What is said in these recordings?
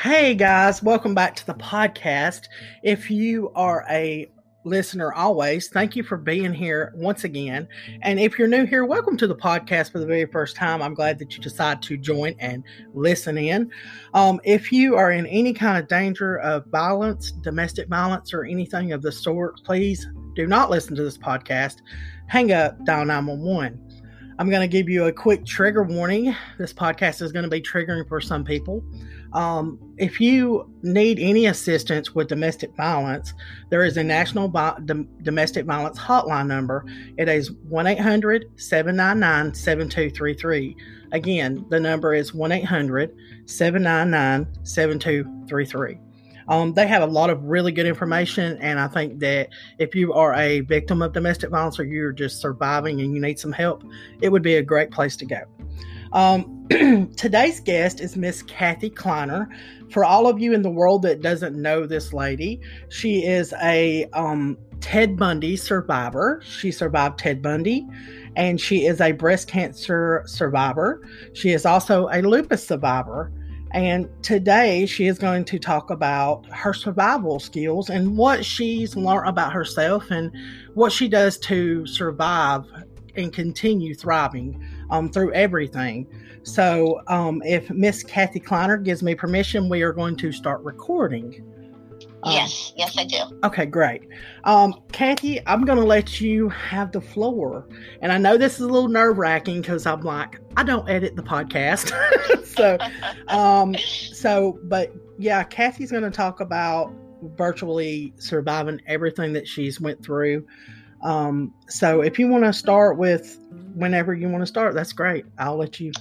Hey guys, welcome back to the podcast. If you are a listener always, thank you for being here once again. And if you're new here, welcome to the podcast for the very first time. I'm glad that you decide to join and listen in. Um, if you are in any kind of danger of violence, domestic violence, or anything of the sort, please do not listen to this podcast. Hang up, dial 911. I'm going to give you a quick trigger warning. This podcast is going to be triggering for some people. Um, if you need any assistance with domestic violence, there is a national dom- domestic violence hotline number. It is 1 800 799 7233. Again, the number is 1 800 799 7233. Um, they have a lot of really good information, and I think that if you are a victim of domestic violence or you're just surviving and you need some help, it would be a great place to go. Um, today's guest is Miss Kathy Kleiner. For all of you in the world that doesn't know this lady, she is a um, Ted Bundy survivor. She survived Ted Bundy, and she is a breast cancer survivor. She is also a lupus survivor. And today she is going to talk about her survival skills and what she's learned about herself and what she does to survive and continue thriving um, through everything. So, um, if Miss Kathy Kleiner gives me permission, we are going to start recording. Um, yes, yes, I do. Okay, great. Um, Kathy, I'm going to let you have the floor. And I know this is a little nerve wracking because I'm like, I don't edit the podcast. so, um, so, but yeah, Kathy's going to talk about virtually surviving everything that she's went through. Um, so if you want to start with whenever you want to start, that's great. I'll let you.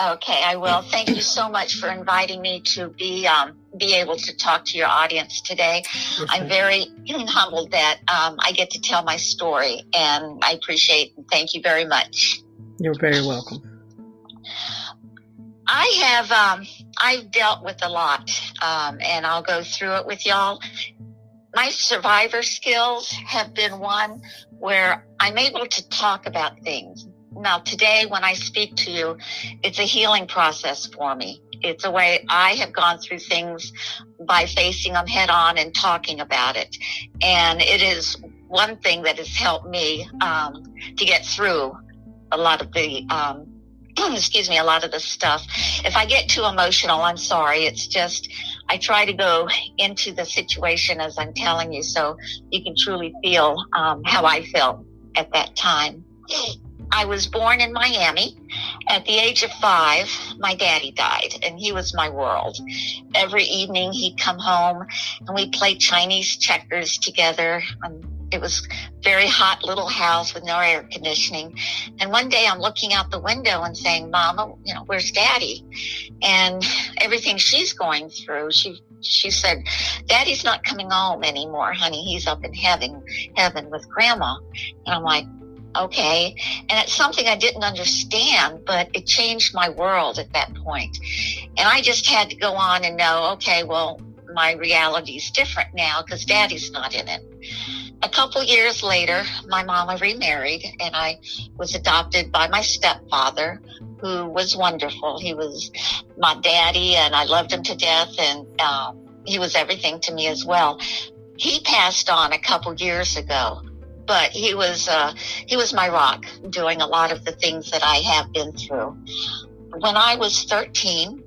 Okay, I will. Thank you so much for inviting me to be um, be able to talk to your audience today. I'm very humbled that um, I get to tell my story, and I appreciate and thank you very much. You're very welcome. I have um, I've dealt with a lot, um, and I'll go through it with y'all my survivor skills have been one where I'm able to talk about things. Now, today, when I speak to you, it's a healing process for me. It's a way I have gone through things by facing them head on and talking about it. And it is one thing that has helped me um, to get through a lot of the um, excuse me, a lot of the stuff. If I get too emotional, I'm sorry. It's just, I try to go into the situation as I'm telling you so you can truly feel um, how I felt at that time. I was born in Miami. At the age of five, my daddy died, and he was my world. Every evening, he'd come home, and we'd play Chinese checkers together. Um, it was very hot little house with no air conditioning. And one day I'm looking out the window and saying, Mama, you know, where's daddy? And everything she's going through, she, she said, Daddy's not coming home anymore, honey. He's up in heaven, heaven with grandma. And I'm like, okay. And it's something I didn't understand, but it changed my world at that point. And I just had to go on and know, okay, well, my reality's different now because daddy's not in it a couple years later, my mama remarried and I was adopted by my stepfather, who was wonderful. He was my daddy and I loved him to death and um, he was everything to me as well. He passed on a couple years ago, but he was, uh, he was my rock doing a lot of the things that I have been through. When I was 13,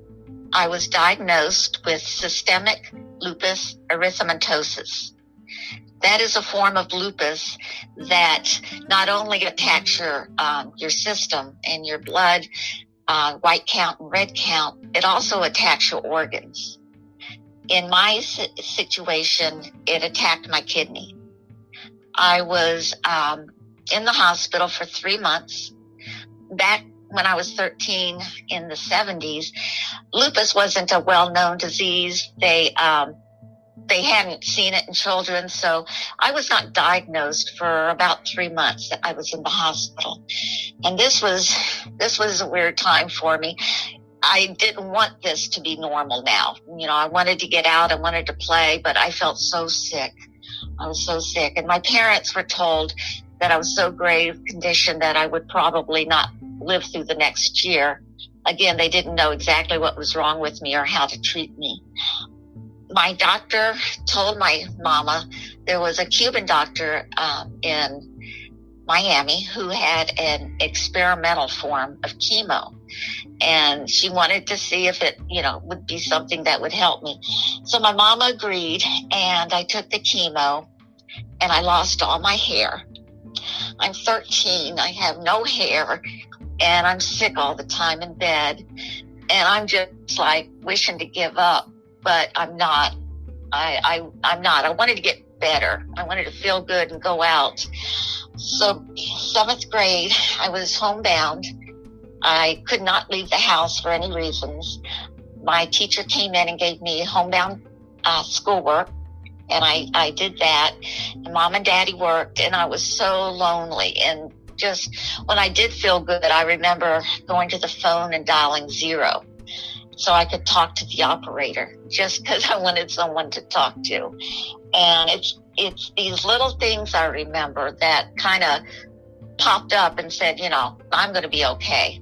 I was diagnosed with systemic lupus erythematosus that is a form of lupus that not only attacks your um, your system and your blood, uh, white count and red count, it also attacks your organs. In my situation, it attacked my kidney. I was um, in the hospital for three months. Back when I was 13 in the 70s, lupus wasn't a well-known disease. They um, they hadn't seen it in children. So I was not diagnosed for about three months that I was in the hospital. And this was, this was a weird time for me. I didn't want this to be normal now. You know, I wanted to get out. I wanted to play, but I felt so sick. I was so sick. And my parents were told that I was so grave condition that I would probably not live through the next year. again, they didn't know exactly what was wrong with me or how to treat me. My doctor told my mama there was a Cuban doctor um, in Miami who had an experimental form of chemo. And she wanted to see if it, you know, would be something that would help me. So my mama agreed and I took the chemo and I lost all my hair. I'm 13. I have no hair and I'm sick all the time in bed. And I'm just like wishing to give up, but I'm not. I, I, I'm not. I wanted to get better. I wanted to feel good and go out. So, seventh grade, I was homebound. I could not leave the house for any reasons. My teacher came in and gave me homebound uh, schoolwork, and I, I did that. And mom and daddy worked, and I was so lonely. And just when I did feel good, I remember going to the phone and dialing zero so I could talk to the operator just because I wanted someone to talk to. And it's it's these little things I remember that kind of popped up and said, you know, I'm going to be okay.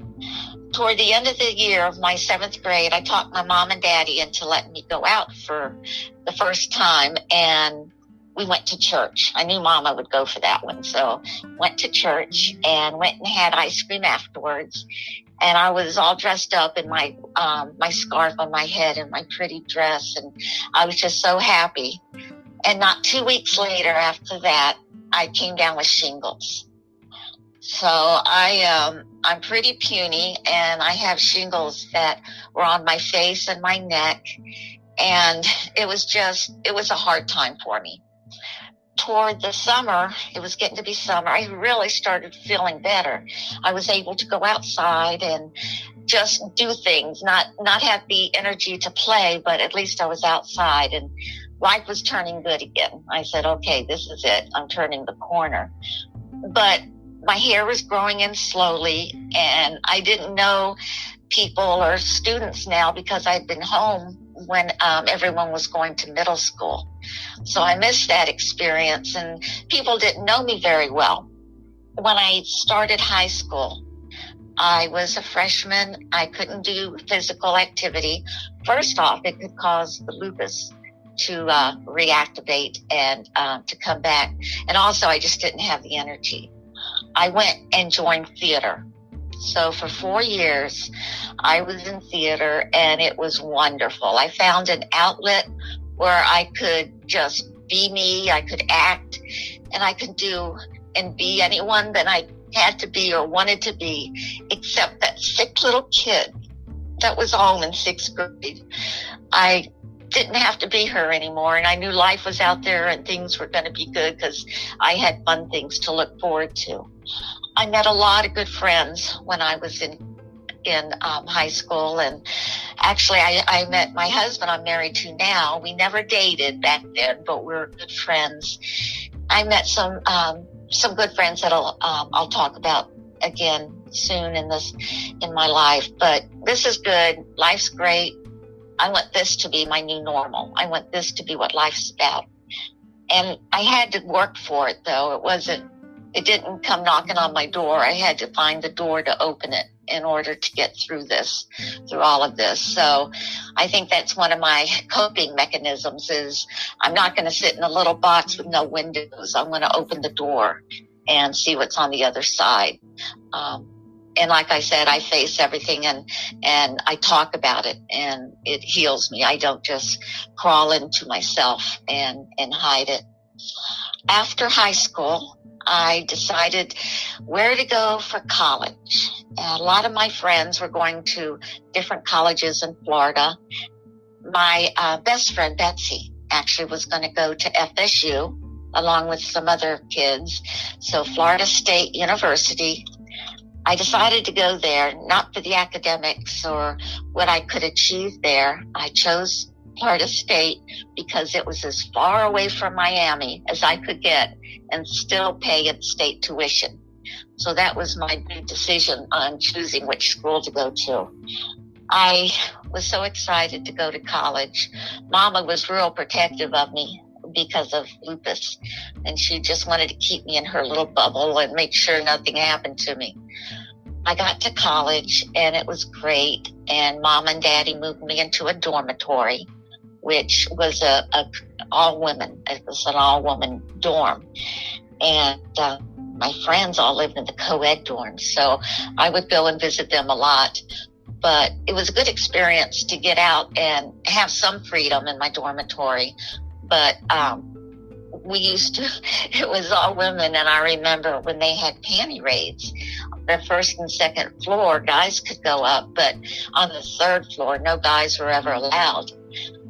Toward the end of the year of my seventh grade, I talked my mom and daddy into letting me go out for the first time and we went to church. I knew mama would go for that one. So went to church and went and had ice cream afterwards. And I was all dressed up in my, um, my scarf on my head and my pretty dress. And I was just so happy. And not two weeks later after that, I came down with shingles. So I, um, I'm pretty puny and I have shingles that were on my face and my neck. And it was just, it was a hard time for me. Toward the summer, it was getting to be summer. I really started feeling better. I was able to go outside and just do things, not, not have the energy to play, but at least I was outside and life was turning good again. I said, okay, this is it. I'm turning the corner. But my hair was growing in slowly and I didn't know people or students now because I'd been home when um, everyone was going to middle school. So I missed that experience and people didn't know me very well. When I started high school, I was a freshman. I couldn't do physical activity. First off, it could cause the lupus to uh, reactivate and uh, to come back. And also, I just didn't have the energy. I went and joined theater. So for four years, I was in theater and it was wonderful. I found an outlet where I could just be me, I could act, and I could do and be anyone that I had to be or wanted to be, except that sick little kid that was home in sixth grade. I didn't have to be her anymore. And I knew life was out there and things were going to be good because I had fun things to look forward to. I met a lot of good friends when I was in in um, high school, and actually, I, I met my husband. I'm married to now. We never dated back then, but we are good friends. I met some um, some good friends that I'll um, I'll talk about again soon in this in my life. But this is good. Life's great. I want this to be my new normal. I want this to be what life's about. And I had to work for it though. It wasn't, it didn't come knocking on my door. I had to find the door to open it in order to get through this, through all of this. So I think that's one of my coping mechanisms is I'm not going to sit in a little box with no windows. I'm going to open the door and see what's on the other side. Um, and like I said, I face everything and, and I talk about it and it heals me. I don't just crawl into myself and, and hide it. After high school, I decided where to go for college. A lot of my friends were going to different colleges in Florida. My uh, best friend, Betsy, actually was going to go to FSU along with some other kids. So Florida State University I decided to go there, not for the academics or what I could achieve there. I chose Florida State because it was as far away from Miami as I could get and still pay in state tuition. So that was my big decision on choosing which school to go to. I was so excited to go to college. Mama was real protective of me because of lupus. And she just wanted to keep me in her little bubble and make sure nothing happened to me. I got to college and it was great. And mom and daddy moved me into a dormitory, which was a, a all women. It was an all woman dorm. And, uh, my friends all lived in the co-ed dorms. So I would go and visit them a lot but it was a good experience to get out and have some freedom in my dormitory. But um, we used to, it was all women, and I remember when they had panty raids. The first and second floor, guys could go up, but on the third floor, no guys were ever allowed.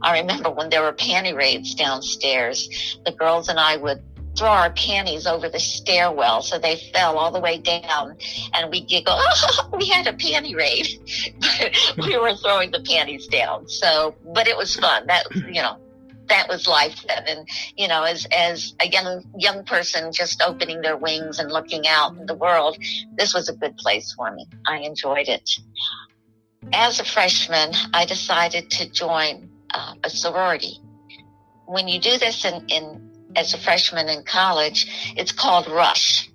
I remember when there were panty raids downstairs, the girls and I would throw our panties over the stairwell so they fell all the way down and we giggle oh, we had a panty raid we were throwing the panties down so but it was fun that you know that was life then. And you know as as a young young person just opening their wings and looking out in the world this was a good place for me. I enjoyed it. As a freshman i decided to join uh, a sorority. When you do this in, in as a freshman in college, it's called Rush.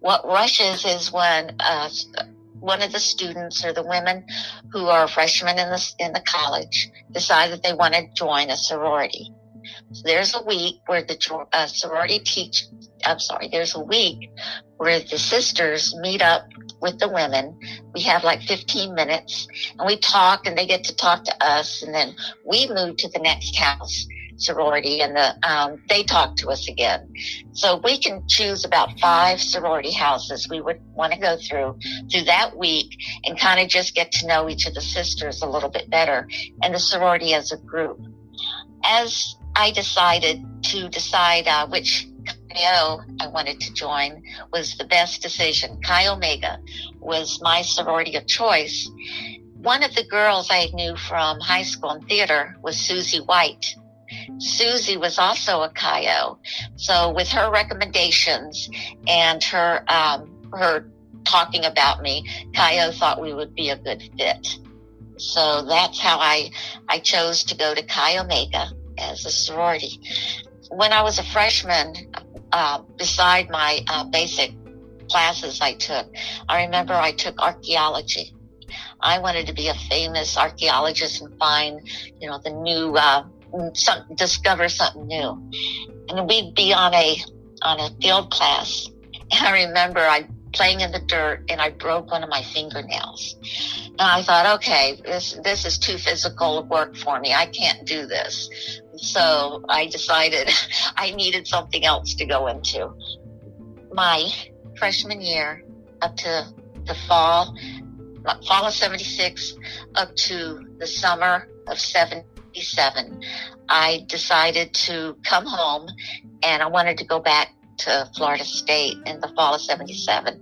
What Rush is, is when uh, one of the students or the women who are freshmen in the, in the college decide that they want to join a sorority. So there's a week where the uh, sorority teach, I'm sorry, there's a week where the sisters meet up with the women. We have like 15 minutes and we talk and they get to talk to us and then we move to the next house sorority and the um, they talk to us again so we can choose about five sorority houses we would want to go through through that week and kind of just get to know each of the sisters a little bit better and the sorority as a group as i decided to decide uh, which Chi I wanted to join was the best decision. Chi Omega was my sorority of choice. One of the girls I knew from high school and theater was Susie White. Susie was also a Chi So with her recommendations and her, um, her talking about me, Chi thought we would be a good fit. So that's how I, I chose to go to Chi Omega as a sorority. When I was a freshman, uh, beside my uh, basic classes I took, I remember I took archaeology. I wanted to be a famous archaeologist and find, you know, the new uh, some, discover something new. And we'd be on a on a field class, and I remember I playing in the dirt and I broke one of my fingernails. And I thought, okay, this this is too physical work for me. I can't do this. So I decided I needed something else to go into. My freshman year up to the fall, fall of 76 up to the summer of 70 77, I decided to come home and I wanted to go back to Florida State in the fall of 77.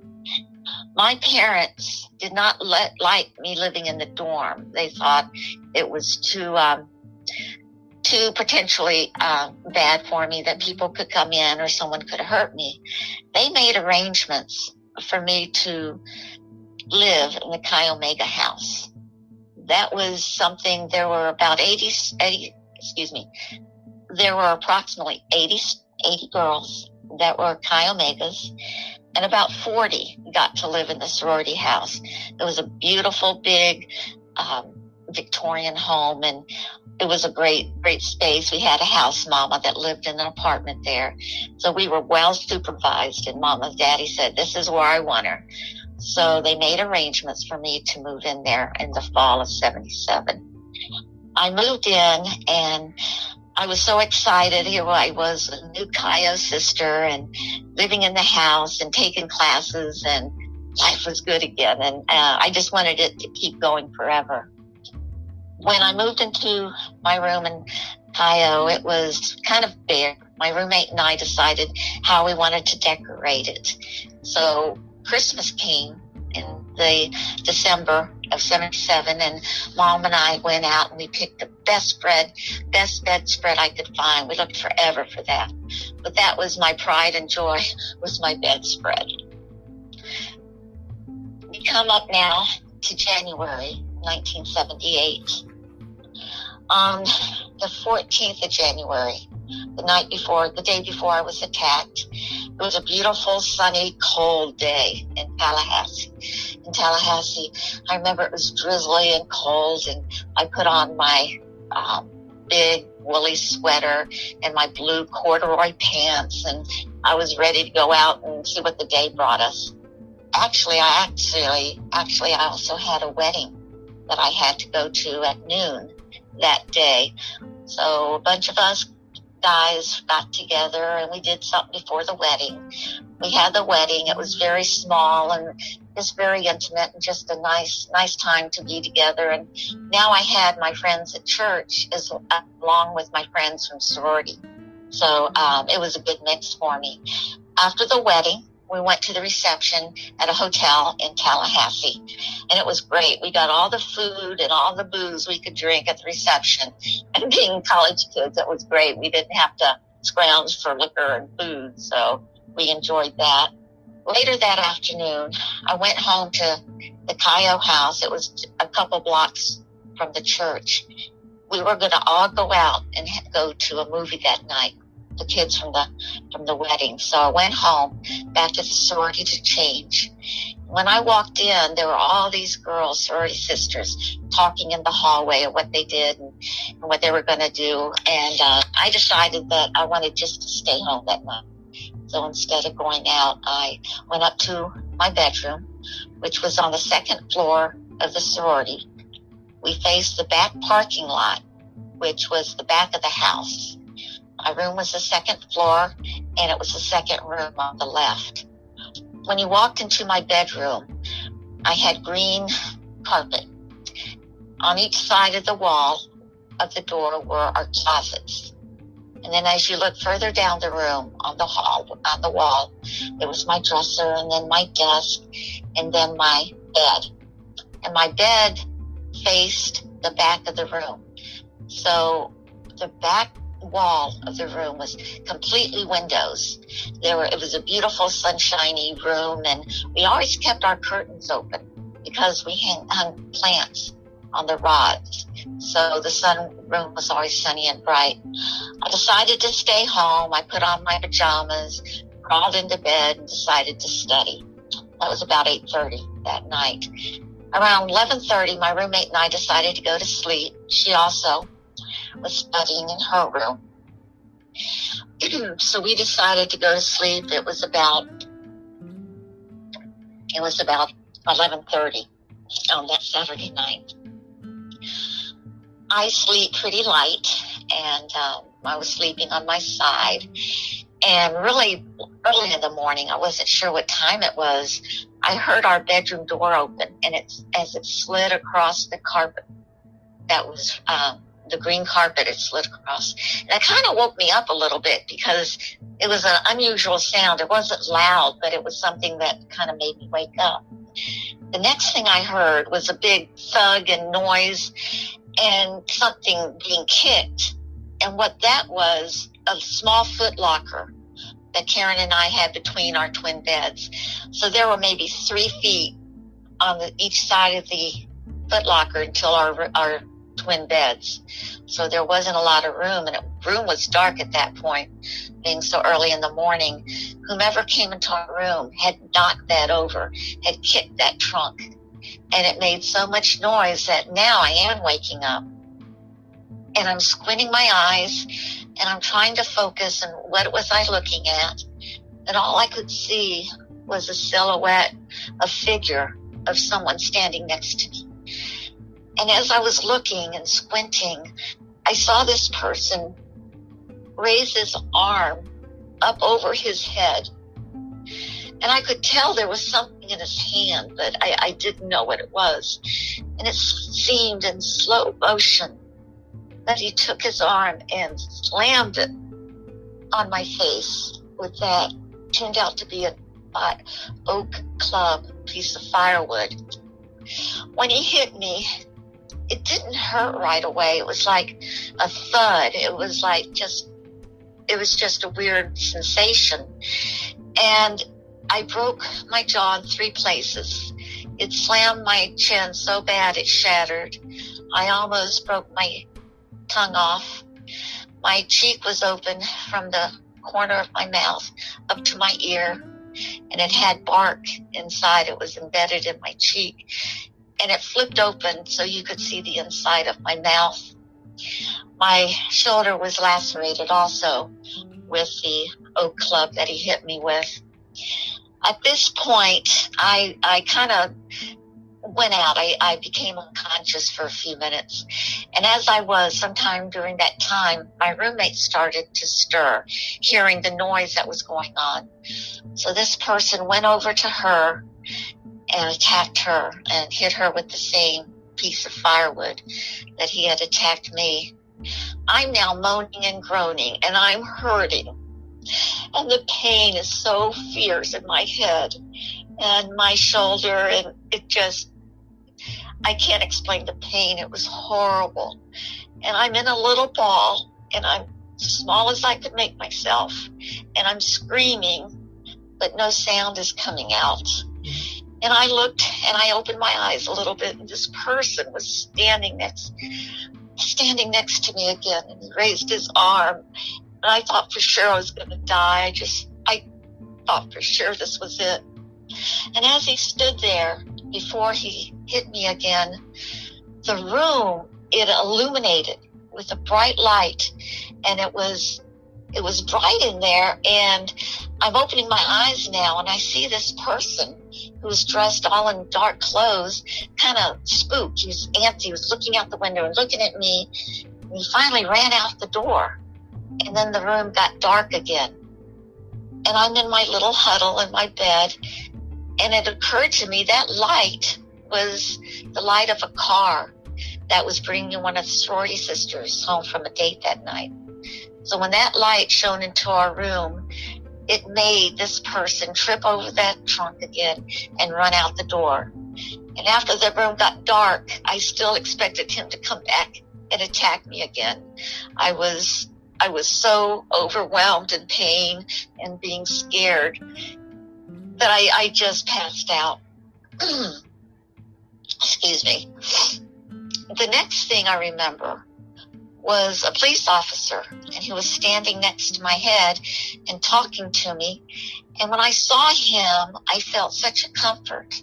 My parents did not let, like me living in the dorm. They thought it was too, um, too potentially uh, bad for me that people could come in or someone could hurt me. They made arrangements for me to live in the Chi Omega house that was something, there were about 80, 80 excuse me, there were approximately 80, 80 girls that were Chi Omegas and about 40 got to live in the sorority house. It was a beautiful, big, um, Victorian home and it was a great, great space. We had a house mama that lived in an apartment there. So we were well supervised and mama's daddy said, this is where I want her. So they made arrangements for me to move in there in the fall of 77. I moved in and I was so excited. Here I was, a new O sister and living in the house and taking classes and life was good again. And uh, I just wanted it to keep going forever. When I moved into my room in Chi it was kind of bare. My roommate and I decided how we wanted to decorate it. So Christmas came in the December of 77 and mom and I went out and we picked the best spread, best bedspread I could find. We looked forever for that. But that was my pride and joy was my bedspread. We come up now to January 1978. On the 14th of January, the night before, the day before I was attacked, it was a beautiful, sunny, cold day in Tallahassee. in Tallahassee. I remember it was drizzly and cold, and I put on my um, big woolly sweater and my blue corduroy pants, and I was ready to go out and see what the day brought us. Actually, I actually, actually, I also had a wedding that I had to go to at noon that day. So a bunch of us guys got together and we did something before the wedding. We had the wedding. It was very small and just very intimate and just a nice, nice time to be together. And now I had my friends at church as along with my friends from sorority. So um, it was a good mix for me. After the wedding, we went to the reception at a hotel in Tallahassee and it was great. We got all the food and all the booze we could drink at the reception and being college kids, it was great. We didn't have to scrounge for liquor and food. So we enjoyed that. Later that afternoon, I went home to the Chi O house. It was a couple blocks from the church. We were going to all go out and go to a movie that night the kids from the from the wedding. So I went home back to the sorority to change. When I walked in, there were all these girls, sorority sisters, talking in the hallway of what they did and, and what they were going to do. And uh, I decided that I wanted just to stay home that night. So instead of going out, I went up to my bedroom, which was on the second floor of the sorority. We faced the back parking lot, which was the back of the house. My room was the second floor and it was the second room on the left. When you walked into my bedroom, I had green carpet. On each side of the wall of the door were our closets. And then as you look further down the room on the hall, on the wall, there was my dresser and then my desk and then my bed. And my bed faced the back of the room. So the back wall of the room was completely windows. There were, it was a beautiful sunshiny room and we always kept our curtains open because we hung, hung plants on the rods. So the sun room was always sunny and bright. I decided to stay home. I put on my pajamas, crawled into bed and decided to study. That was about 8.30 that night. Around 11.30, my roommate and I decided to go to sleep. She also was studying in her room. so we decided to go to sleep. It was about it was about eleven thirty on that Saturday night. I sleep pretty light, and um, I was sleeping on my side. And really early in the morning, I wasn't sure what time it was. I heard our bedroom door open, and it's as it slid across the carpet that was um, the green carpet had slid across. And it kind of woke me up a little bit because it was an unusual sound. It wasn't loud, but it was something that kind of made me wake up. The next thing I heard was a big thug and noise and something being kicked. And what that was, a small foot locker that Karen and I had between our twin beds. So there were maybe three feet on the, each side of the foot locker until our, our twin beds. So there wasn't a lot of room and the room was dark at that point, being so early in the morning. Whomever came into our room had knocked that over, had kicked that trunk. And it made so much noise that now I am waking up. And I'm squinting my eyes and I'm trying to focus and what was I looking at. And all I could see was a silhouette, a figure of someone standing next to me. And as I was looking and squinting, I saw this person raise his arm up over his head. And I could tell there was something in his hand, but I, I didn't know what it was. And it seemed in slow motion that he took his arm and slammed it on my face with that turned out to be a oak club piece of firewood. When he hit me, it didn't hurt right away. It was like a thud. It was like just, it was just a weird sensation. And I broke my jaw in three places. It slammed my chin so bad it shattered. I almost broke my tongue off. My cheek was open from the corner of my mouth up to my ear. and it had bark inside. It was embedded in my cheek and it flipped open so you could see the inside of my mouth. My shoulder was lacerated also with the oak club that he hit me with. At this point, I, I kind of went out. I, I became unconscious for a few minutes. And as I was, sometime during that time, my roommate started to stir, hearing the noise that was going on. So this person went over to her and attacked her and hit her with the same piece of firewood that he had attacked me. I'm now moaning and groaning and I'm hurting. And the pain is so fierce in my head and my shoulder and it just I can't explain the pain. It was horrible. And I'm in a little ball and I'm small as I could make myself and I'm screaming, but no sound is coming out. And I looked and I opened my eyes a little bit and this person was standing next, standing next to me again and he raised his arm. And I thought for sure I was going to die. I just, I thought for sure this was it. And as he stood there before he hit me again, the room, it illuminated with a bright light and it was it was bright in there and I'm opening my eyes now and I see this person who was dressed all in dark clothes, kind of spooked. He was antsy. He was looking out the window and looking at me. And he finally ran out the door. And then the room got dark again. And I'm in my little huddle in my bed. And it occurred to me that light was the light of a car that was bringing one of the sorority sisters home from a date that night. So when that light shone into our room, it made this person trip over that trunk again and run out the door. And after the room got dark, I still expected him to come back and attack me again. I was I was so overwhelmed in pain and being scared that I, I just passed out. Excuse me. The next thing I remember was a police officer and he was standing next to my head and talking to me. And when I saw him, I felt such a comfort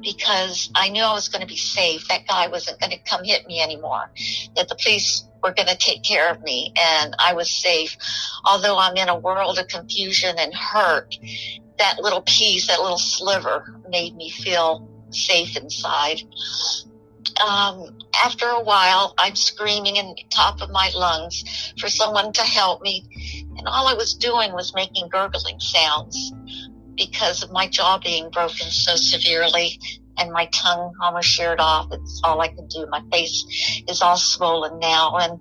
because I knew I was going to be safe. That guy wasn't going to come hit me anymore, that the police were going to take care of me and I was safe. Although I'm in a world of confusion and hurt, that little piece, that little sliver made me feel safe inside um, after a while, I'm screaming in the top of my lungs for someone to help me. And all I was doing was making gurgling sounds because of my jaw being broken so severely and my tongue almost sheared off. It's all I could do. My face is all swollen now. And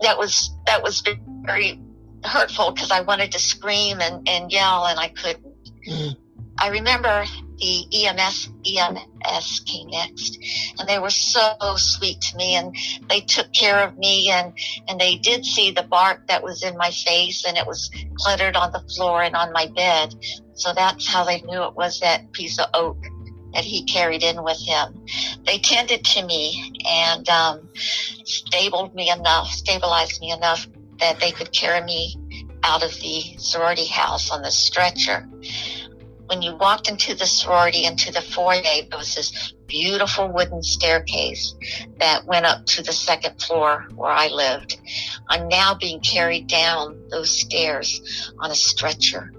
that was, that was very hurtful because I wanted to scream and, and yell and I couldn't. Mm. I remember the EMS EMS came next, and they were so sweet to me, and they took care of me, and and they did see the bark that was in my face, and it was cluttered on the floor and on my bed, so that's how they knew it was that piece of oak that he carried in with him. They tended to me and um, stabled me enough, stabilized me enough that they could carry me out of the sorority house on the stretcher when you walked into the sorority, into the foyer, there was this beautiful wooden staircase that went up to the second floor where I lived. I'm now being carried down those stairs on a stretcher.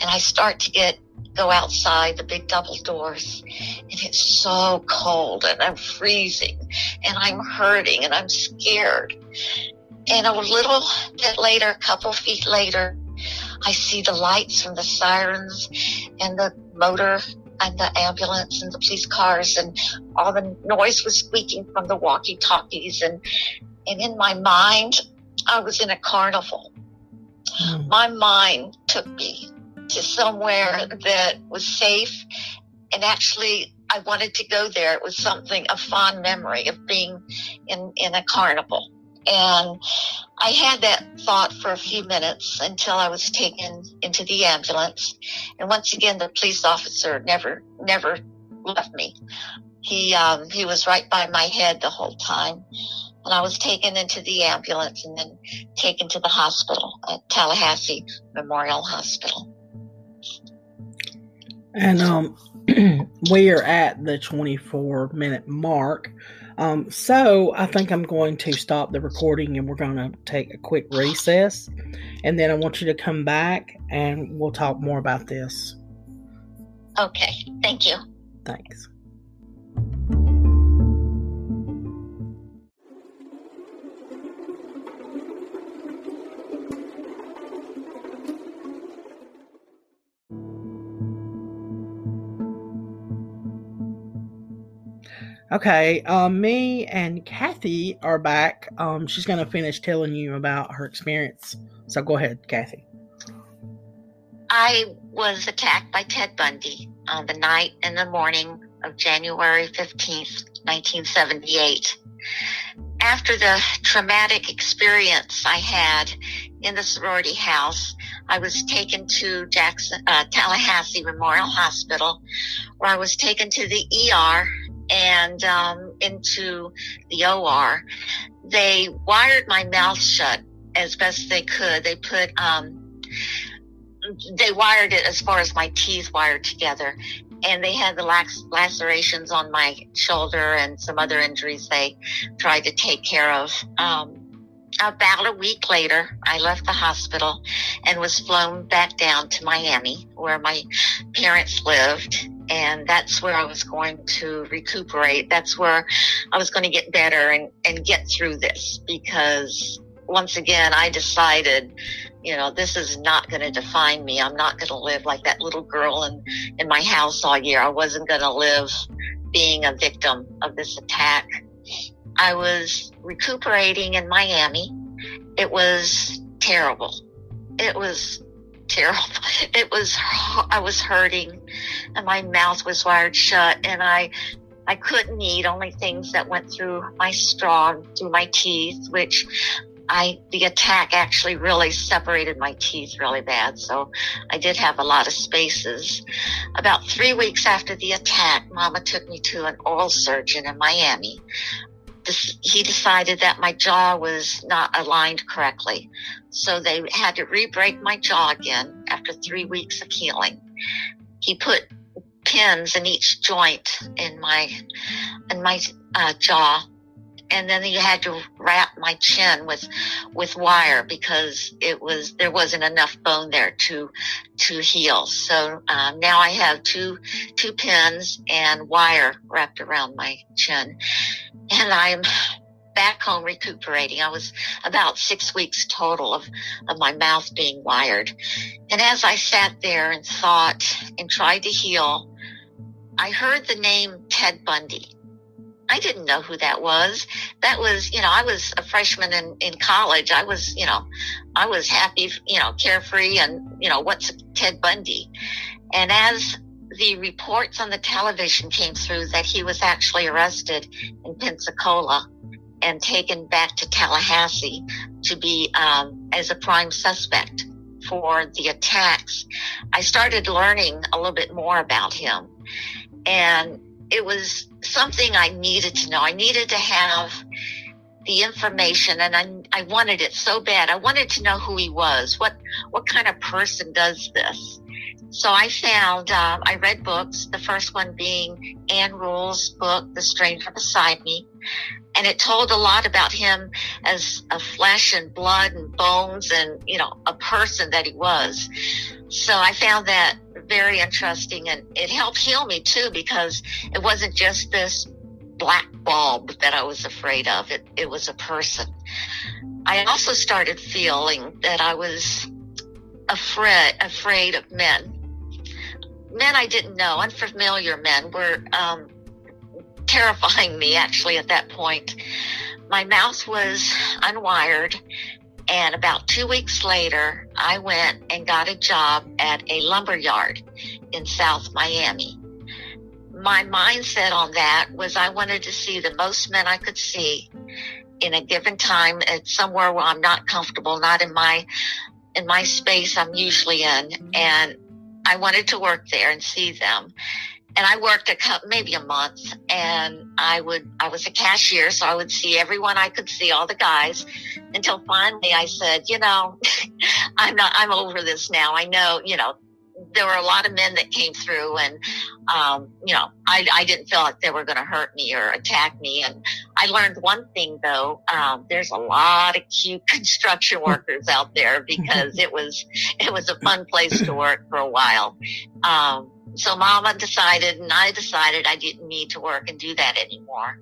And I start to get, go outside the big double doors and it's so cold and I'm freezing and I'm hurting and I'm scared. And a little bit later, a couple feet later, I see the lights from the sirens and the motor and the ambulance and the police cars and all the noise was squeaking from the walkie talkies and and in my mind I was in a carnival. Mm. My mind took me to somewhere that was safe and actually I wanted to go there. It was something a fond memory of being in in a carnival. And I had that thought for a few minutes until I was taken into the ambulance. And once again, the police officer never, never left me. He, um, he was right by my head the whole time. And I was taken into the ambulance and then taken to the hospital at Tallahassee Memorial Hospital. And um, we are at the 24 minute mark. Um, so I think I'm going to stop the recording and we're going to take a quick recess. And then I want you to come back and we'll talk more about this. Okay. Thank you. Thanks. Okay, um, me and Kathy are back. Um, she's going to finish telling you about her experience. So go ahead, Kathy. I was attacked by Ted Bundy on the night and the morning of January 15th, 1978. After the traumatic experience I had in the sorority house, I was taken to Jackson, uh, Tallahassee Memorial Hospital, where I was taken to the ER and um, into the OR. They wired my mouth shut as best they could. They put um, they wired it as far as my teeth wired together, and they had the lac- lacerations on my shoulder and some other injuries they tried to take care of. Um, about a week later, I left the hospital and was flown back down to Miami, where my parents lived and that's where I was going to recuperate. That's where I was going to get better and, and get through this because once again, I decided, you know, this is not going to define me. I'm not going to live like that little girl in, in my house all year. I wasn't going to live being a victim of this attack. I was recuperating in Miami. It was terrible. It was terrible. It was, I was hurting and my mouth was wired shut and I, I couldn't eat only things that went through my straw, through my teeth, which I, the attack actually really separated my teeth really bad. So I did have a lot of spaces. About three weeks after the attack, mama took me to an oral surgeon in Miami he decided that my jaw was not aligned correctly. So they had to re-break my jaw again after three weeks of healing. He put pins in each joint in my, in my uh, jaw and then he had to wrap my chin with with wire because it was there wasn't enough bone there to to heal. So um, now I have two two pins and wire wrapped around my chin, and I'm back home recuperating. I was about six weeks total of, of my mouth being wired. And as I sat there and thought and tried to heal, I heard the name Ted Bundy. I didn't know who that was. That was, you know, I was a freshman in, in college. I was, you know, I was happy, you know, carefree and, you know, what's Ted Bundy? And as the reports on the television came through that he was actually arrested in Pensacola and taken back to Tallahassee to be um, as a prime suspect for the attacks, I started learning a little bit more about him. And it was something I needed to know. I needed to have the information and I, I wanted it so bad. I wanted to know who he was. What, what kind of person does this? So I found, um, I read books, the first one being Ann Rule's book, The Stranger Beside Me. And it told a lot about him as a flesh and blood and bones and, you know, a person that he was. So I found that very interesting and it helped heal me too because it wasn't just this black bulb that I was afraid of. It, it was a person. I also started feeling that I was afraid, afraid of men. Men I didn't know, unfamiliar men were, um, terrifying me actually at that point. My mouth was unwired and about two weeks later, I went and got a job at a lumber yard in South Miami. My mindset on that was I wanted to see the most men I could see in a given time at somewhere where I'm not comfortable, not in my in my space I'm usually in, and I wanted to work there and see them and I worked a couple, maybe a month and I would, I was a cashier. So I would see everyone I could see, all the guys until finally I said, you know, I'm not, I'm over this now. I know, you know, there were a lot of men that came through and, um, you know, I, I didn't feel like they were going to hurt me or attack me. And I learned one thing though, um, there's a lot of cute construction workers out there because it was, it was a fun place to work for a while. Um, so mama decided and I decided I didn't need to work and do that anymore.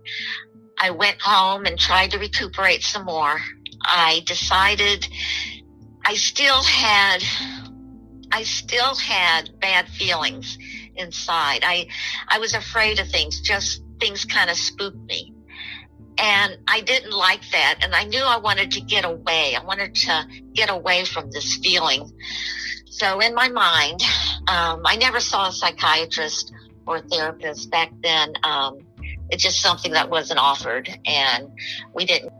I went home and tried to recuperate some more. I decided I still had I still had bad feelings inside. I I was afraid of things, just things kind of spooked me. And I didn't like that. And I knew I wanted to get away. I wanted to get away from this feeling. So in my mind, um, I never saw a psychiatrist or therapist back then. Um, it's just something that wasn't offered and we didn't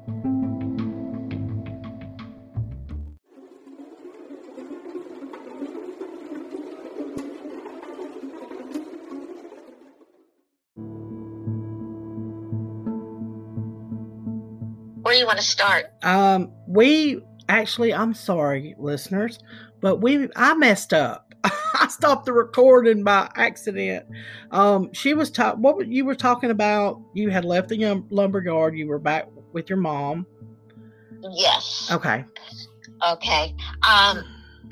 you want to start? Um, we actually, I'm sorry, listeners, but we I messed up. I stopped the recording by accident. Um, she was talking. What you were talking about? You had left the lumber yard. You were back with your mom. Yes. Okay. Okay. Um,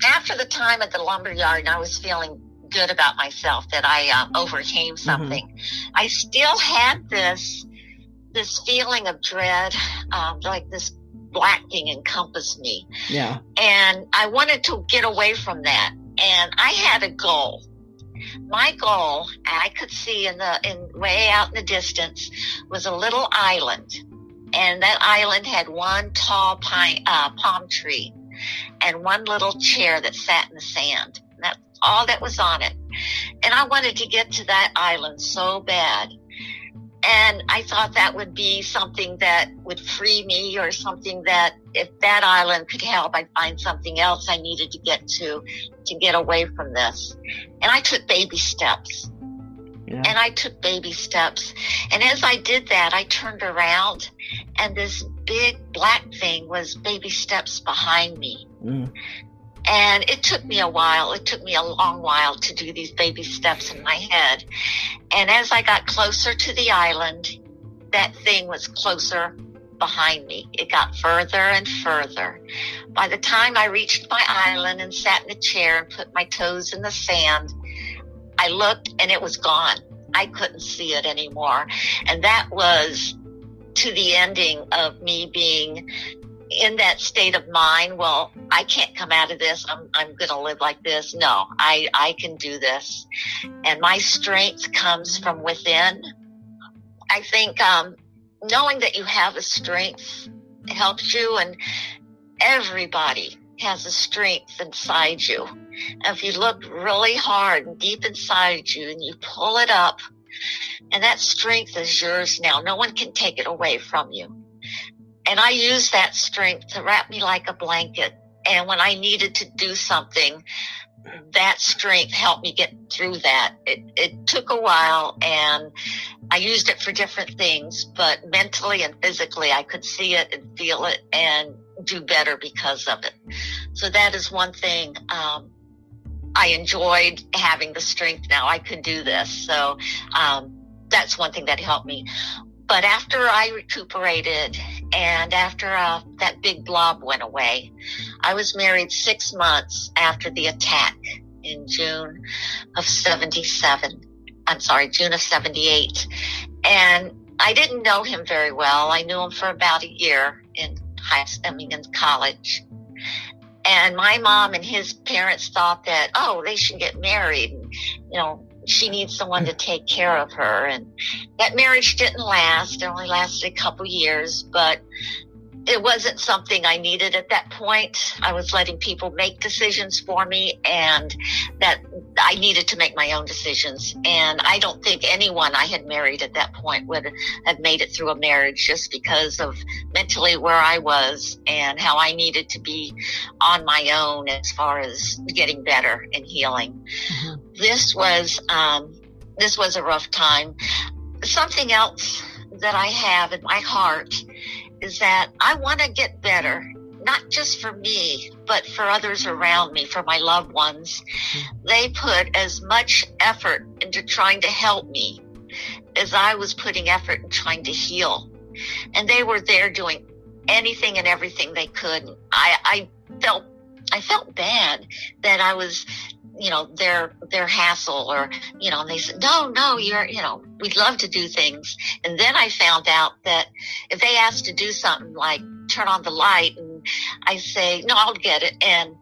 after the time at the lumber yard, I was feeling good about myself that I uh, overcame mm-hmm. something. Mm-hmm. I still had this this feeling of dread, um, like this black thing encompassed me. Yeah. And I wanted to get away from that. And I had a goal. My goal, I could see in the in way out in the distance, was a little island, and that island had one tall pine uh, palm tree, and one little chair that sat in the sand. That's all that was on it. And I wanted to get to that island so bad. And I thought that would be something that would free me or something that if that island could help, I'd find something else I needed to get to, to get away from this. And I took baby steps. Yeah. And I took baby steps. And as I did that, I turned around and this big black thing was baby steps behind me. Mm. And it took me a while. It took me a long while to do these baby steps in my head. And as I got closer to the island, that thing was closer behind me. It got further and further. By the time I reached my island and sat in a chair and put my toes in the sand, I looked and it was gone. I couldn't see it anymore. And that was to the ending of me being in that state of mind, well, I can't come out of this. I'm, I'm going to live like this. No, I, I can do this. And my strength comes from within. I think, um, knowing that you have a strength helps you and everybody has a strength inside you. And if you look really hard and deep inside you and you pull it up and that strength is yours now. No one can take it away from you. And I used that strength to wrap me like a blanket. And when I needed to do something, that strength helped me get through that. It, it took a while and I used it for different things, but mentally and physically, I could see it and feel it and do better because of it. So that is one thing. Um, I enjoyed having the strength now. I could do this. So, um, that's one thing that helped me. But after I recuperated and after uh, that big blob went away, I was married six months after the attack in June of 77. I'm sorry, June of 78. And I didn't know him very well. I knew him for about a year in high, I mean, in college. And my mom and his parents thought that, oh, they should get married. And, you know, she needs someone to take care of her. And that marriage didn't last. It only lasted a couple years, but it wasn't something I needed at that point. I was letting people make decisions for me and that I needed to make my own decisions. And I don't think anyone I had married at that point would have made it through a marriage just because of mentally where I was and how I needed to be on my own as far as getting better and healing. Mm-hmm. This was, um, this was a rough time. Something else that I have in my heart is that I want to get better not just for me, but for others around me, for my loved ones. Mm-hmm. They put as much effort into trying to help me as I was putting effort in trying to heal. And they were there doing anything and everything they could. I, I felt I felt bad that I was you know their their hassle or you know and they said no no you're you know we'd love to do things. And then i found out that if they asked to do something like turn on the light and i say no i'll get it. And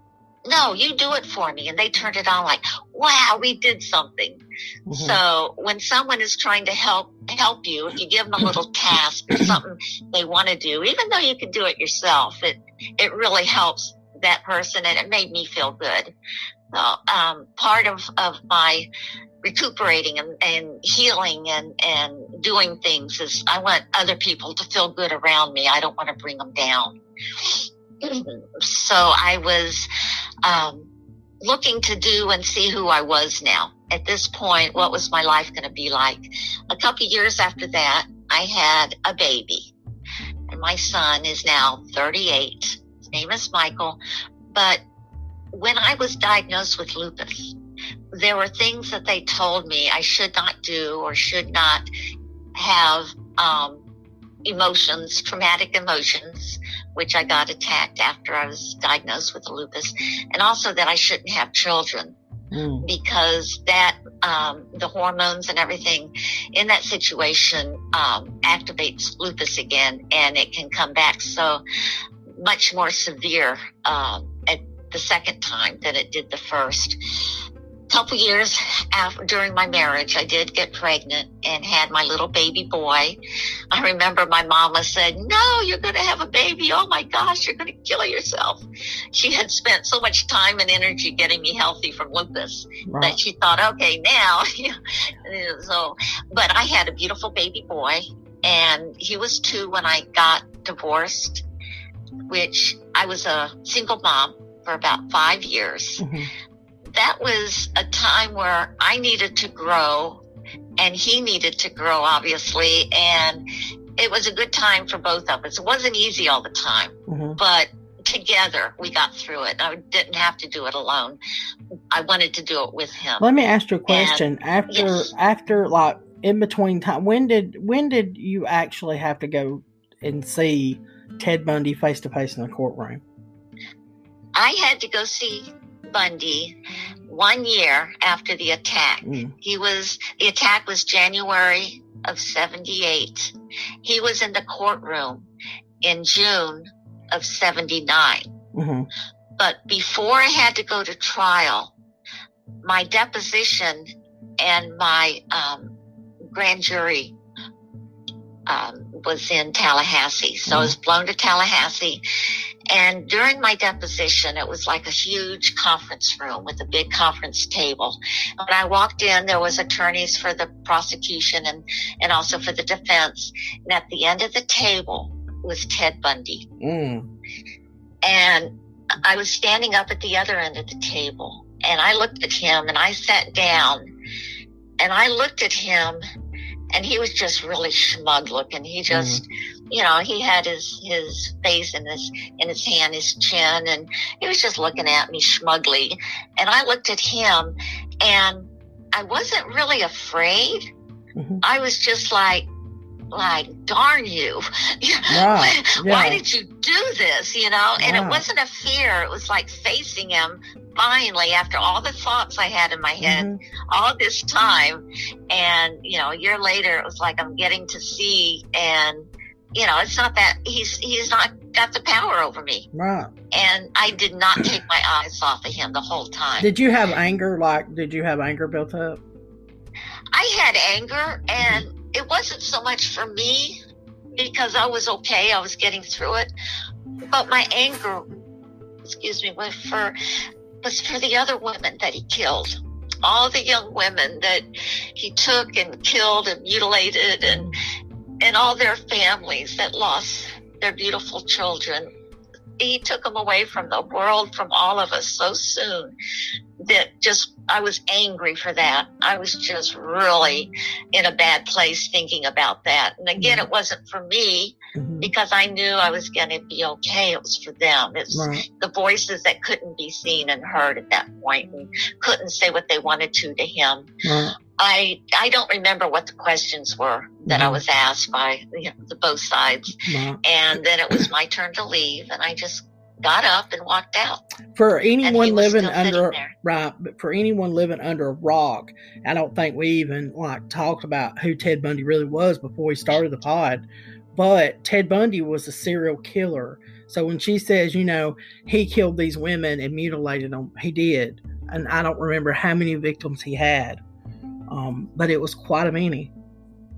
no you do it for me. And they turned it on like wow we did something. Mm-hmm. so when someone is trying to help help you if you give them a little task or something they want to do even though you can do it yourself it it really helps that person and it made me feel good um, part of, of my recuperating and, and healing and, and doing things is I want other people to feel good around me. I don't want to bring them down. so I was um, looking to do and see who I was now. At this point, what was my life going to be like? A couple years after that, I had a baby. And my son is now 38. His name is Michael. But when I was diagnosed with lupus, there were things that they told me I should not do or should not have um, emotions, traumatic emotions, which I got attacked after I was diagnosed with lupus, and also that I shouldn't have children. Mm. Because that, um, the hormones and everything in that situation um, activates lupus again, and it can come back so much more severe um, at the second time than it did the first. A couple years after, during my marriage, I did get pregnant and had my little baby boy. I remember my mama said, no, you're going to have a baby. Oh my gosh, you're going to kill yourself. She had spent so much time and energy getting me healthy from lupus wow. that she thought, okay, now, so, but I had a beautiful baby boy and he was two when I got divorced, which I was a single mom for about five years. Mm-hmm. That was a time where I needed to grow and he needed to grow, obviously. And it was a good time for both of us. It wasn't easy all the time, mm-hmm. but together we got through it. I didn't have to do it alone. I wanted to do it with him. Let me ask you a question. And, after, yes. after like in between time, when did, when did you actually have to go and see Ted Bundy face to face in the courtroom? I had to go see Bundy one year after the attack. Mm. He was, the attack was January of 78. He was in the courtroom in June of 79. Mm-hmm. But before I had to go to trial, my deposition and my um, grand jury um, was in Tallahassee. So mm-hmm. I was flown to Tallahassee and during my deposition, it was like a huge conference room with a big conference table. When I walked in, there was attorneys for the prosecution and, and also for the defense. And at the end of the table was Ted Bundy. Mm. And I was standing up at the other end of the table and I looked at him and I sat down and I looked at him and he was just really smug looking. He just, mm you know, he had his his face in his in his hand, his chin, and he was just looking at me smugly. And I looked at him, and I wasn't really afraid. Mm-hmm. I was just like, like, darn you. Yeah, Why yeah. did you do this? You know? And yeah. it wasn't a fear. It was like facing him finally after all the thoughts I had in my head mm-hmm. all this time. And, you know, a year later, it was like I'm getting to see and, you know, it's not that he's, he's not got the power over me. Right. And I did not take my eyes off of him the whole time. Did you have anger? Like, did you have anger built up? I had anger and it wasn't so much for me because I was okay. I was getting through it. But my anger, excuse me, was for, was for the other women that he killed. All the young women that he took and killed and mutilated and, and all their families that lost their beautiful children. He took them away from the world, from all of us so soon that just I was angry for that. I was just really in a bad place thinking about that. And again, Mhm. it wasn't for me Mhm. because I knew I was going to be okay. It was for them. It's Right. the voices that couldn't be seen and heard at that point and couldn't say what they wanted to to him. Right. I I don't remember what the questions were that I Mhm. was asked by you know, the both sides. And then it was my turn to leave, and I just got up and walked out. For anyone living under right, but for anyone living under a rock, I don't think we even like talked about who Ted Bundy really was before we started the pod. But Ted Bundy was a serial killer. So when she says, you know, he killed these women and mutilated them, he did. And I don't remember how many victims he had, um, but it was quite a many.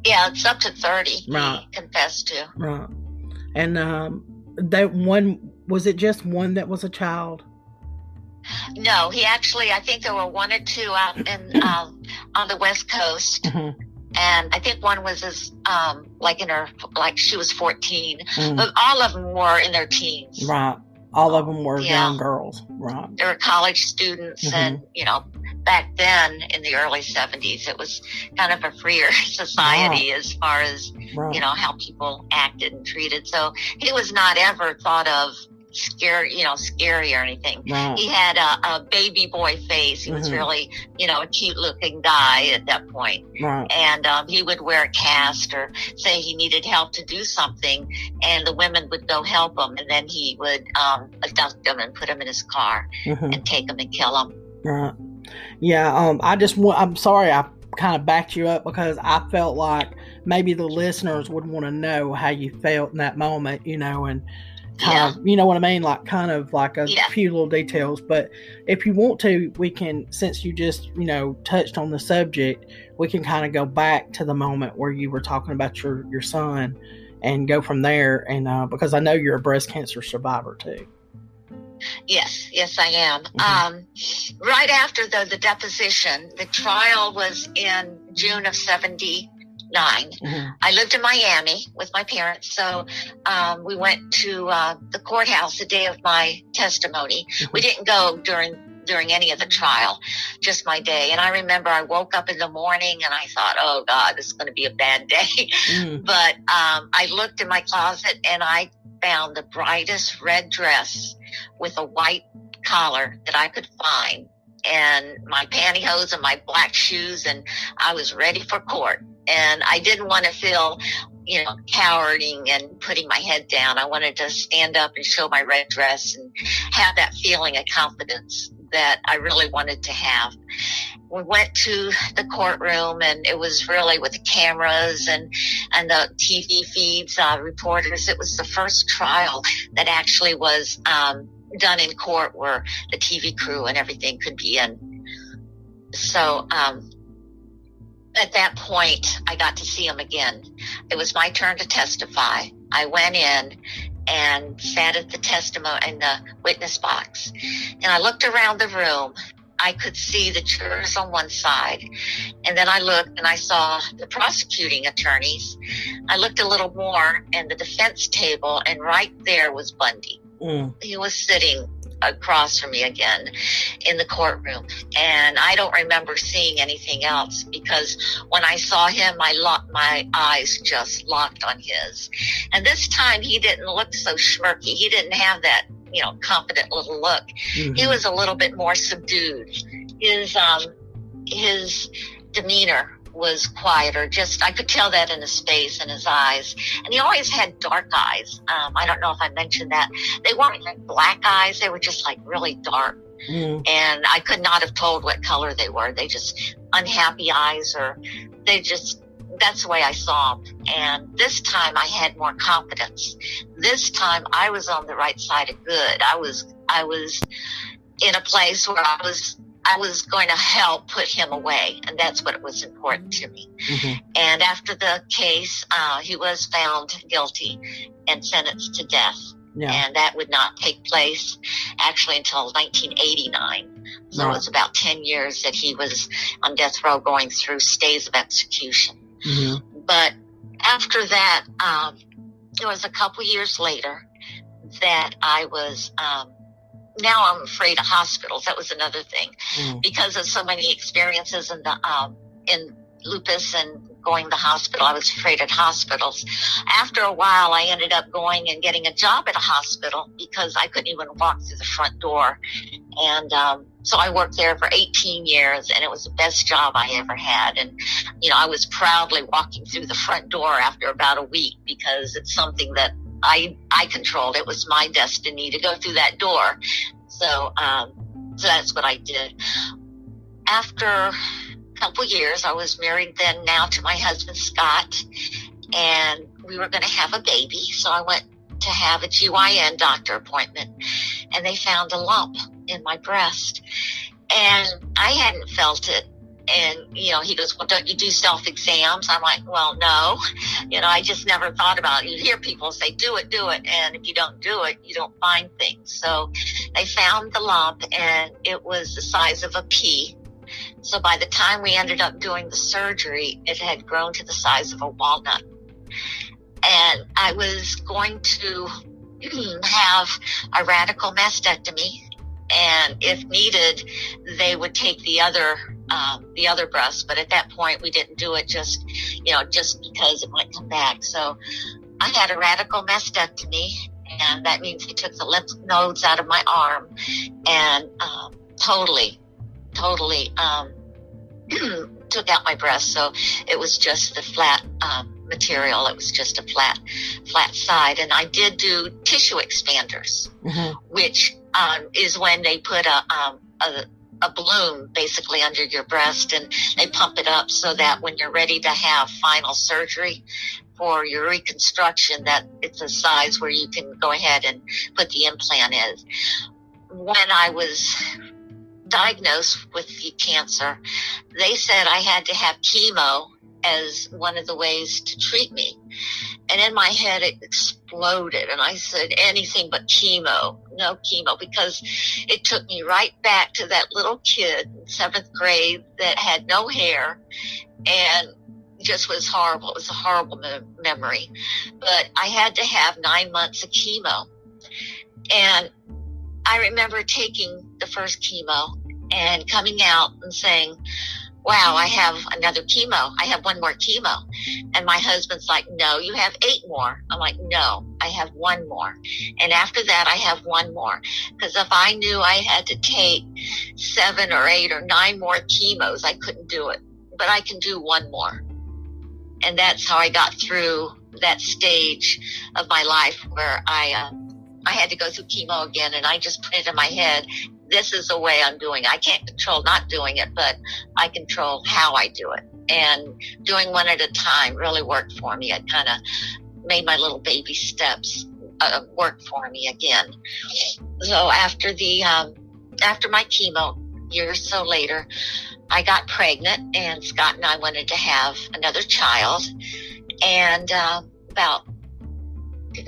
Yeah, it's up to thirty. Right. He confessed to. Right. And um, that one was it just one that was a child? No, he actually. I think there were one or two out in um, on the west coast, Mhm. and I think one was as um, like in her like she was fourteen. Mm. But all of them were in their teens. Right. All of them were Yeah. young girls. Right. They were college students, Mhm. and you know, back then in the early seventies, it was kind of a freer society as far as Right. you know how people acted and treated. So he was not ever thought of scary, you know, scary or anything. Right. He had a, a baby boy face. He was Mhm. really, you know, a cute looking guy at that point. Right. And um, he would wear a cast or say he needed help to do something, and the women would go help him, and then he would um, abduct them and put them in his car Mhm. and take them and kill them. Yeah. Um. I just want. I'm sorry. I kind of backed you up because I felt like maybe the listeners would want to know how you felt in that moment. You know, and kind Yeah. of, you know what I mean, like kind of like a Yeah. few little details. But if you want to, we can. Since you just you know touched on the subject, we can kind of go back to the moment where you were talking about your your son. And go from there, and uh, because I know you're a breast cancer survivor too. Yes, yes, I am. Mhm. Um, right after the, the deposition, the trial was in June of 79. Mhm. I lived in Miami with my parents, so um, we went to uh, the courthouse the day of my testimony. We didn't go during during any of the trial, just my day. And I remember I woke up in the morning and I thought, "Oh God, this is going to be a bad day." Mm. but um, I looked in my closet and I found the brightest red dress with a white collar that I could find, and my pantyhose and my black shoes, and I was ready for court. And I didn't want to feel, you know, cowering and putting my head down. I wanted to stand up and show my red dress and have that feeling of confidence that I really wanted to have. We went to the courtroom and it was really with cameras and, and the TV feeds, uh, reporters. It was the first trial that actually was, um, done in court where the TV crew and everything could be in. So, um, at that point, I got to see him again. It was my turn to testify. I went in and sat at the testimony in the witness box, and I looked around the room. I could see the jurors on one side, and then I looked and I saw the prosecuting attorneys. I looked a little more, and the defense table, and right there was Bundy Mm. he was sitting across from me again in the courtroom. And i don't remember seeing anything else because when i saw him my lo- my eyes just locked on his. And this time he didn't look so smirky. He didn't have that you know confident little look. Mhm. he was a little bit more subdued. His um his demeanor was quieter. Just i could tell that in his face and his eyes. And he always had dark eyes. Um, i don't know if i mentioned that. They weren't like black eyes. They were just like really dark. Mm. and i could not have told what color they were. They just unhappy eyes or they just that's the way i saw them and this time i had more confidence. This time i was on the right side of good. I was i was in a place where i was I was going to help put him away, and that's what was important to me. Mhm. And after the case, uh, he was found guilty and sentenced to death. Yeah. And that would not take place actually until 1989. So Right. it was about 10 years that he was on death row going through stays of execution. Mhm. But after that, um, it was a couple years later that I was um, now I'm afraid of hospitals. That was another thing mm. because of so many experiences in the um, in lupus and going to the hospital. I was afraid at hospitals. After a while, I ended up going and getting a job at a hospital because I couldn't even walk through the front door. And um, so I worked there for 18 years, and it was the best job I ever had. And you know, I was proudly walking through the front door after about a week because it's something that I I controlled. It was my destiny to go through that door. So um, so that's what I did. After a couple years. I was married then now to my husband, Scott, and we were going to have a baby. So I went to have a GYN doctor appointment and they found a lump in my breast and I hadn't felt it. And, you know, he goes, well, don't you do self exams? I'm like, well, no, you know, I just never thought about it. You hear people say, do it, do it. And if you don't do it, you don't find things. So they found the lump and it was the size of a pea so by the time we ended up doing the surgery, it had grown to the size of a walnut. And I was going to have a radical mastectomy. And if needed, they would take the other, um, the other breast. But at that point, we didn't do it just, you know, just because it might come back. So I had a radical mastectomy and that means they took the lymph nodes out of my arm and um, totally totally um, took out my breast, so it was just the flat um, material. It was just a flat, flat side, and I did do tissue expanders, mm-hmm. which um, is when they put a, um, a a balloon basically under your breast and they pump it up so that when you're ready to have final surgery for your reconstruction that it's a size where you can go ahead and put the implant in. When I was diagnosed with the cancer, they said I had to have chemo as one of the ways to treat me. And in my head, it exploded. And I said, anything but chemo, no chemo, because it took me right back to that little kid in seventh grade that had no hair and just was horrible. It was a horrible me- memory. But I had to have nine months of chemo. And I remember taking the first chemo and coming out and saying, wow, I have another chemo. I have one more chemo. And my husband's like, no, you have eight more. I'm like, no, I have one more. And after that, I have one more. Because if I knew I had to take seven or eight or nine more chemos, I couldn't do it. But I can do one more. And that's how I got through that stage of my life where I, uh, I had to go through chemo again and I just put it in my head this is the way I'm doing. It. I can't control not doing it, but I control how I do it. And doing one at a time really worked for me. It kind of made my little baby steps uh, work for me again. So after the um, after my chemo, years so later, I got pregnant, and Scott and I wanted to have another child. And uh, about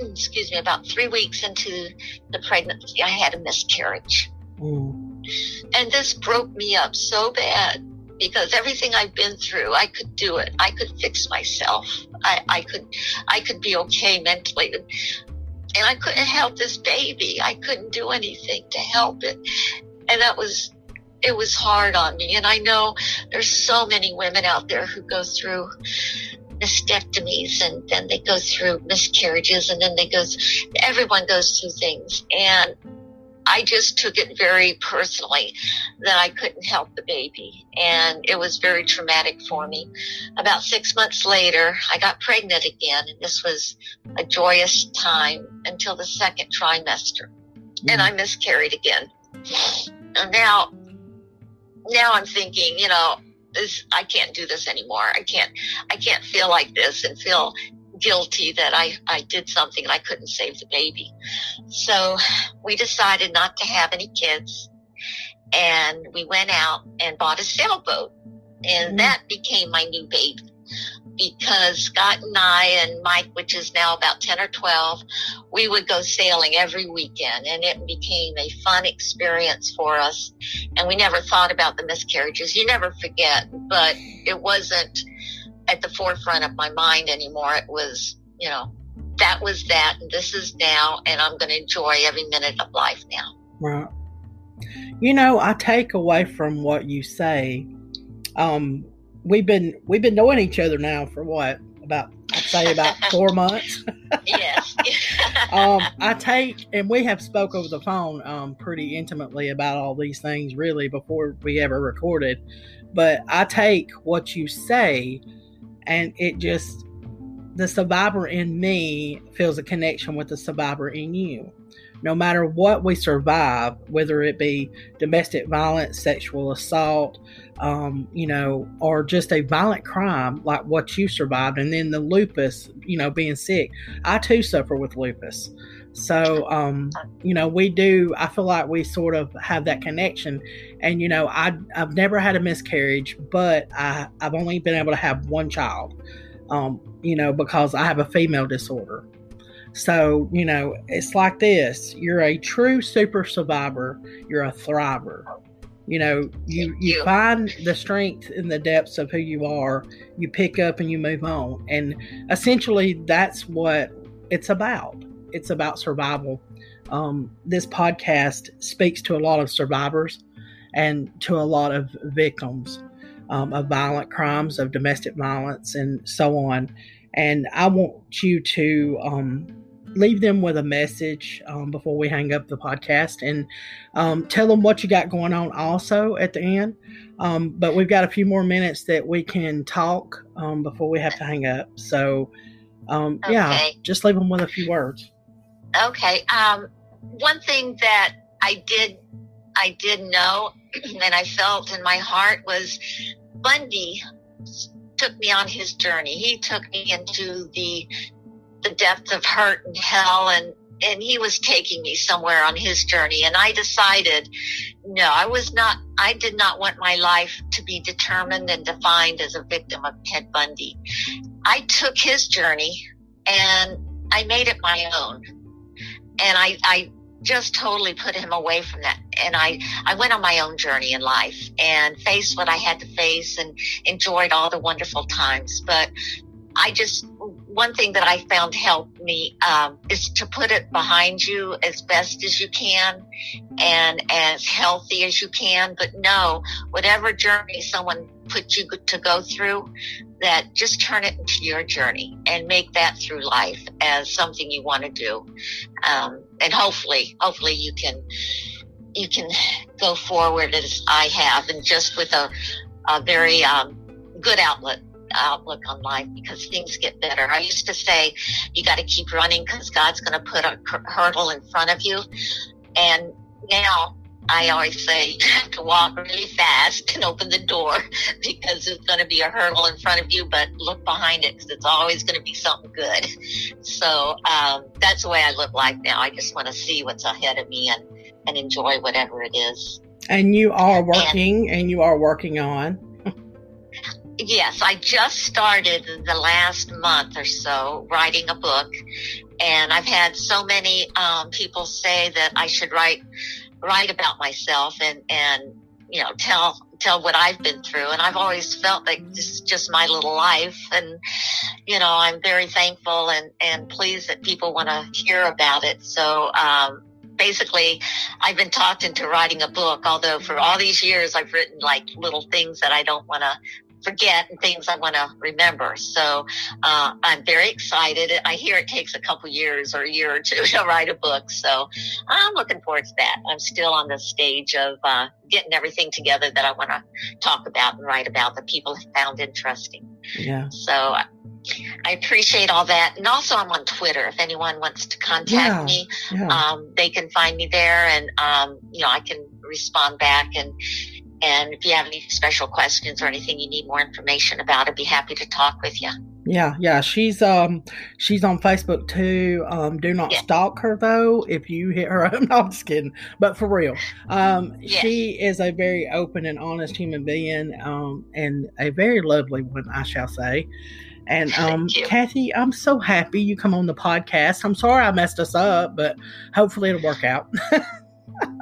excuse me, about three weeks into the pregnancy, I had a miscarriage. Mm. And this broke me up so bad because everything I've been through, I could do it. I could fix myself. I, I could, I could be okay mentally. And I couldn't help this baby. I couldn't do anything to help it. And that was, it was hard on me. And I know there's so many women out there who go through mastectomies and then they go through miscarriages and then they go, everyone goes through things. And I just took it very personally that I couldn't help the baby. And it was very traumatic for me. About six months later, I got pregnant again. And this was a joyous time until the second trimester. And I miscarried again. And now, now I'm thinking, you know, this, I can't do this anymore. I can't, I can't feel like this and feel guilty that I, I did something and I couldn't save the baby. So we decided not to have any kids and we went out and bought a sailboat and mm-hmm. that became my new baby because Scott and I and Mike, which is now about 10 or 12, we would go sailing every weekend and it became a fun experience for us. And we never thought about the miscarriages. You never forget, but it wasn't, at the forefront of my mind anymore. It was, you know, that was that, and this is now, and I'm going to enjoy every minute of life now. Right. You know, I take away from what you say. Um, we've been we've been knowing each other now for what about I'd say about four months. yes. um, I take and we have spoke over the phone um, pretty intimately about all these things really before we ever recorded. But I take what you say, and it just the survivor in me feels a connection with the survivor in you no matter what we survive, whether it be domestic violence, sexual assault, um, you know, or just a violent crime like what you survived, and then the lupus, you know, being sick. I too suffer with lupus. So, um, you know, we do, I feel like we sort of have that connection. And, you know, I, I've never had a miscarriage, but I, I've only been able to have one child, um, you know, because I have a female disorder. So, you know, it's like this you're a true super survivor, you're a thriver. You know, you, you find the strength in the depths of who you are, you pick up and you move on. And essentially, that's what it's about. It's about survival. Um, this podcast speaks to a lot of survivors and to a lot of victims um, of violent crimes, of domestic violence, and so on. And I want you to um, leave them with a message um, before we hang up the podcast and um, tell them what you got going on also at the end. Um, but we've got a few more minutes that we can talk um, before we have to hang up. So, um, okay. yeah, just leave them with a few words. Okay. Um, one thing that I did, I did know, and I felt in my heart was Bundy took me on his journey. He took me into the the depth of hurt and hell and and he was taking me somewhere on his journey. And i decided no i was not i did not want my life to be determined and defined as a victim of ted bundy. I took his journey and i made it my own. And i i just totally put him away from that. And i i went on my own journey in life and faced what i had to face and enjoyed all the wonderful times. But I just one thing that I found helped me um, is to put it behind you as best as you can and as healthy as you can. But no, whatever journey someone put you to go through, that just turn it into your journey and make that through life as something you want to do. Um, and hopefully, hopefully you can you can go forward as I have, and just with a, a very um, good outlet outlook on life because things get better. I used to say, you got to keep running because God's going to put a hurdle in front of you. And now I always say you have to walk really fast and open the door because there's going to be a hurdle in front of you, but look behind it because it's always going to be something good. So um, that's the way I live life now. I just want to see what's ahead of me and, and enjoy whatever it is. And you are working and, and you are working on Yes, I just started the last month or so writing a book, and I've had so many um, people say that I should write write about myself and and you know tell tell what I've been through, and I've always felt like this is just my little life, and you know I'm very thankful and and pleased that people want to hear about it. So. Um, basically I've been talked into writing a book, although for all these years I've written like little things that I don't want to forget and things I want to remember. So uh, I'm very excited. I hear it takes a couple years or a year or two to write a book. So I'm looking forward to that. I'm still on the stage of uh, getting everything together that I want to talk about and write about that people have found interesting. Yeah. So I appreciate all that. And also I'm on Twitter. If anyone wants to contact yeah, me, yeah. Um, they can find me there and, um, you know, I can respond back and, and if you have any special questions or anything you need more information about, I'd be happy to talk with you. Yeah, yeah, she's um she's on Facebook too. Um, do not yeah. stalk her though. If you hit her, I'm not just kidding, but for real, um, yeah. she is a very open and honest human being, um, and a very lovely one, I shall say. And um, Kathy, I'm so happy you come on the podcast. I'm sorry I messed us up, but hopefully it'll work out.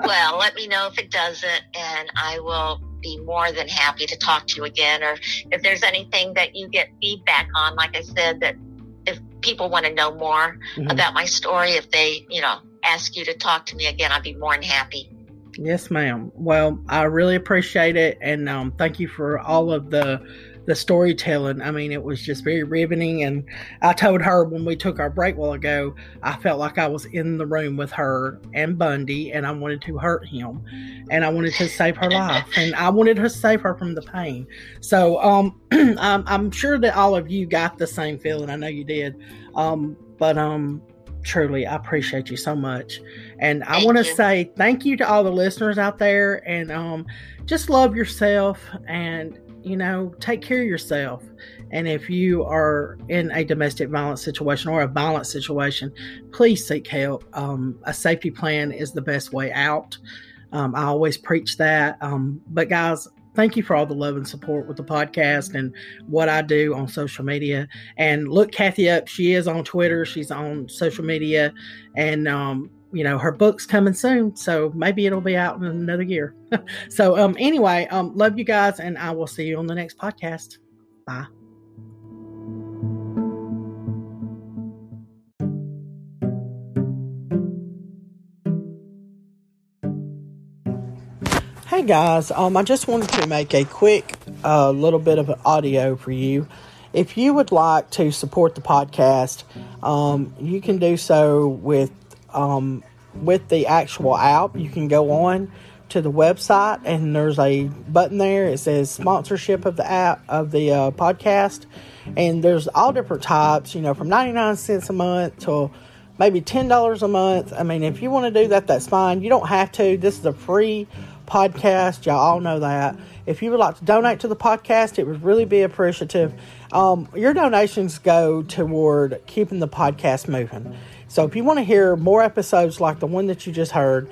well, let me know if it doesn't, and I will be more than happy to talk to you again. Or if there's anything that you get feedback on, like I said, that if people want to know more mm-hmm. about my story, if they, you know, ask you to talk to me again, I'd be more than happy. Yes, ma'am. Well, I really appreciate it, and um, thank you for all of the the storytelling. I mean, it was just very riveting. And I told her when we took our break while ago, I felt like I was in the room with her and Bundy, and I wanted to hurt him, and I wanted to save her life, and I wanted to save her from the pain. So, um, I'm, I'm sure that all of you got the same feeling. I know you did. Um, but um, truly i appreciate you so much and i want to say thank you to all the listeners out there and um just love yourself and you know take care of yourself and if you are in a domestic violence situation or a violent situation please seek help um, a safety plan is the best way out um, i always preach that um, but guys thank you for all the love and support with the podcast and what I do on social media. And look Kathy up. She is on Twitter. She's on social media. And, um, you know, her book's coming soon. So maybe it'll be out in another year. so, um, anyway, um, love you guys. And I will see you on the next podcast. Bye. Hey guys, um, I just wanted to make a quick uh, little bit of audio for you. If you would like to support the podcast, um, you can do so with um, with the actual app. You can go on to the website and there's a button there. It says sponsorship of the app of the uh, podcast, and there's all different types. You know, from ninety nine cents a month to maybe ten dollars a month. I mean, if you want to do that, that's fine. You don't have to. This is a free podcast. Y'all all know that. If you would like to donate to the podcast, it would really be appreciative. Um, your donations go toward keeping the podcast moving. So if you want to hear more episodes like the one that you just heard,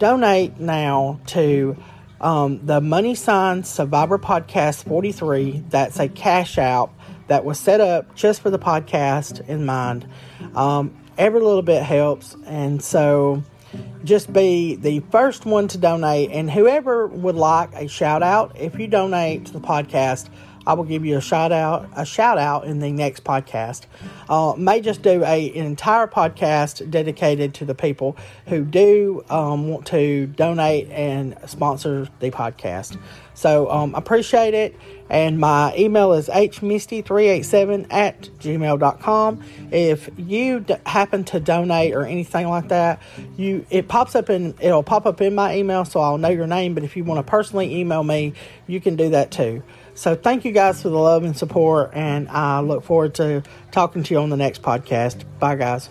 donate now to um, the Money Sign Survivor Podcast 43. That's a cash out that was set up just for the podcast in mind. Um, every little bit helps. And so just be the first one to donate. And whoever would like a shout out, if you donate to the podcast, I will give you a shout out, a shout out in the next podcast. Uh, may just do a, an entire podcast dedicated to the people who do um, want to donate and sponsor the podcast. So um, appreciate it. And my email is hmisty387 at gmail.com. If you d- happen to donate or anything like that, you it pops up in it'll pop up in my email so I'll know your name. But if you want to personally email me, you can do that too. So thank you guys for the love and support, and I look forward to talking to you on the next podcast. Bye, guys.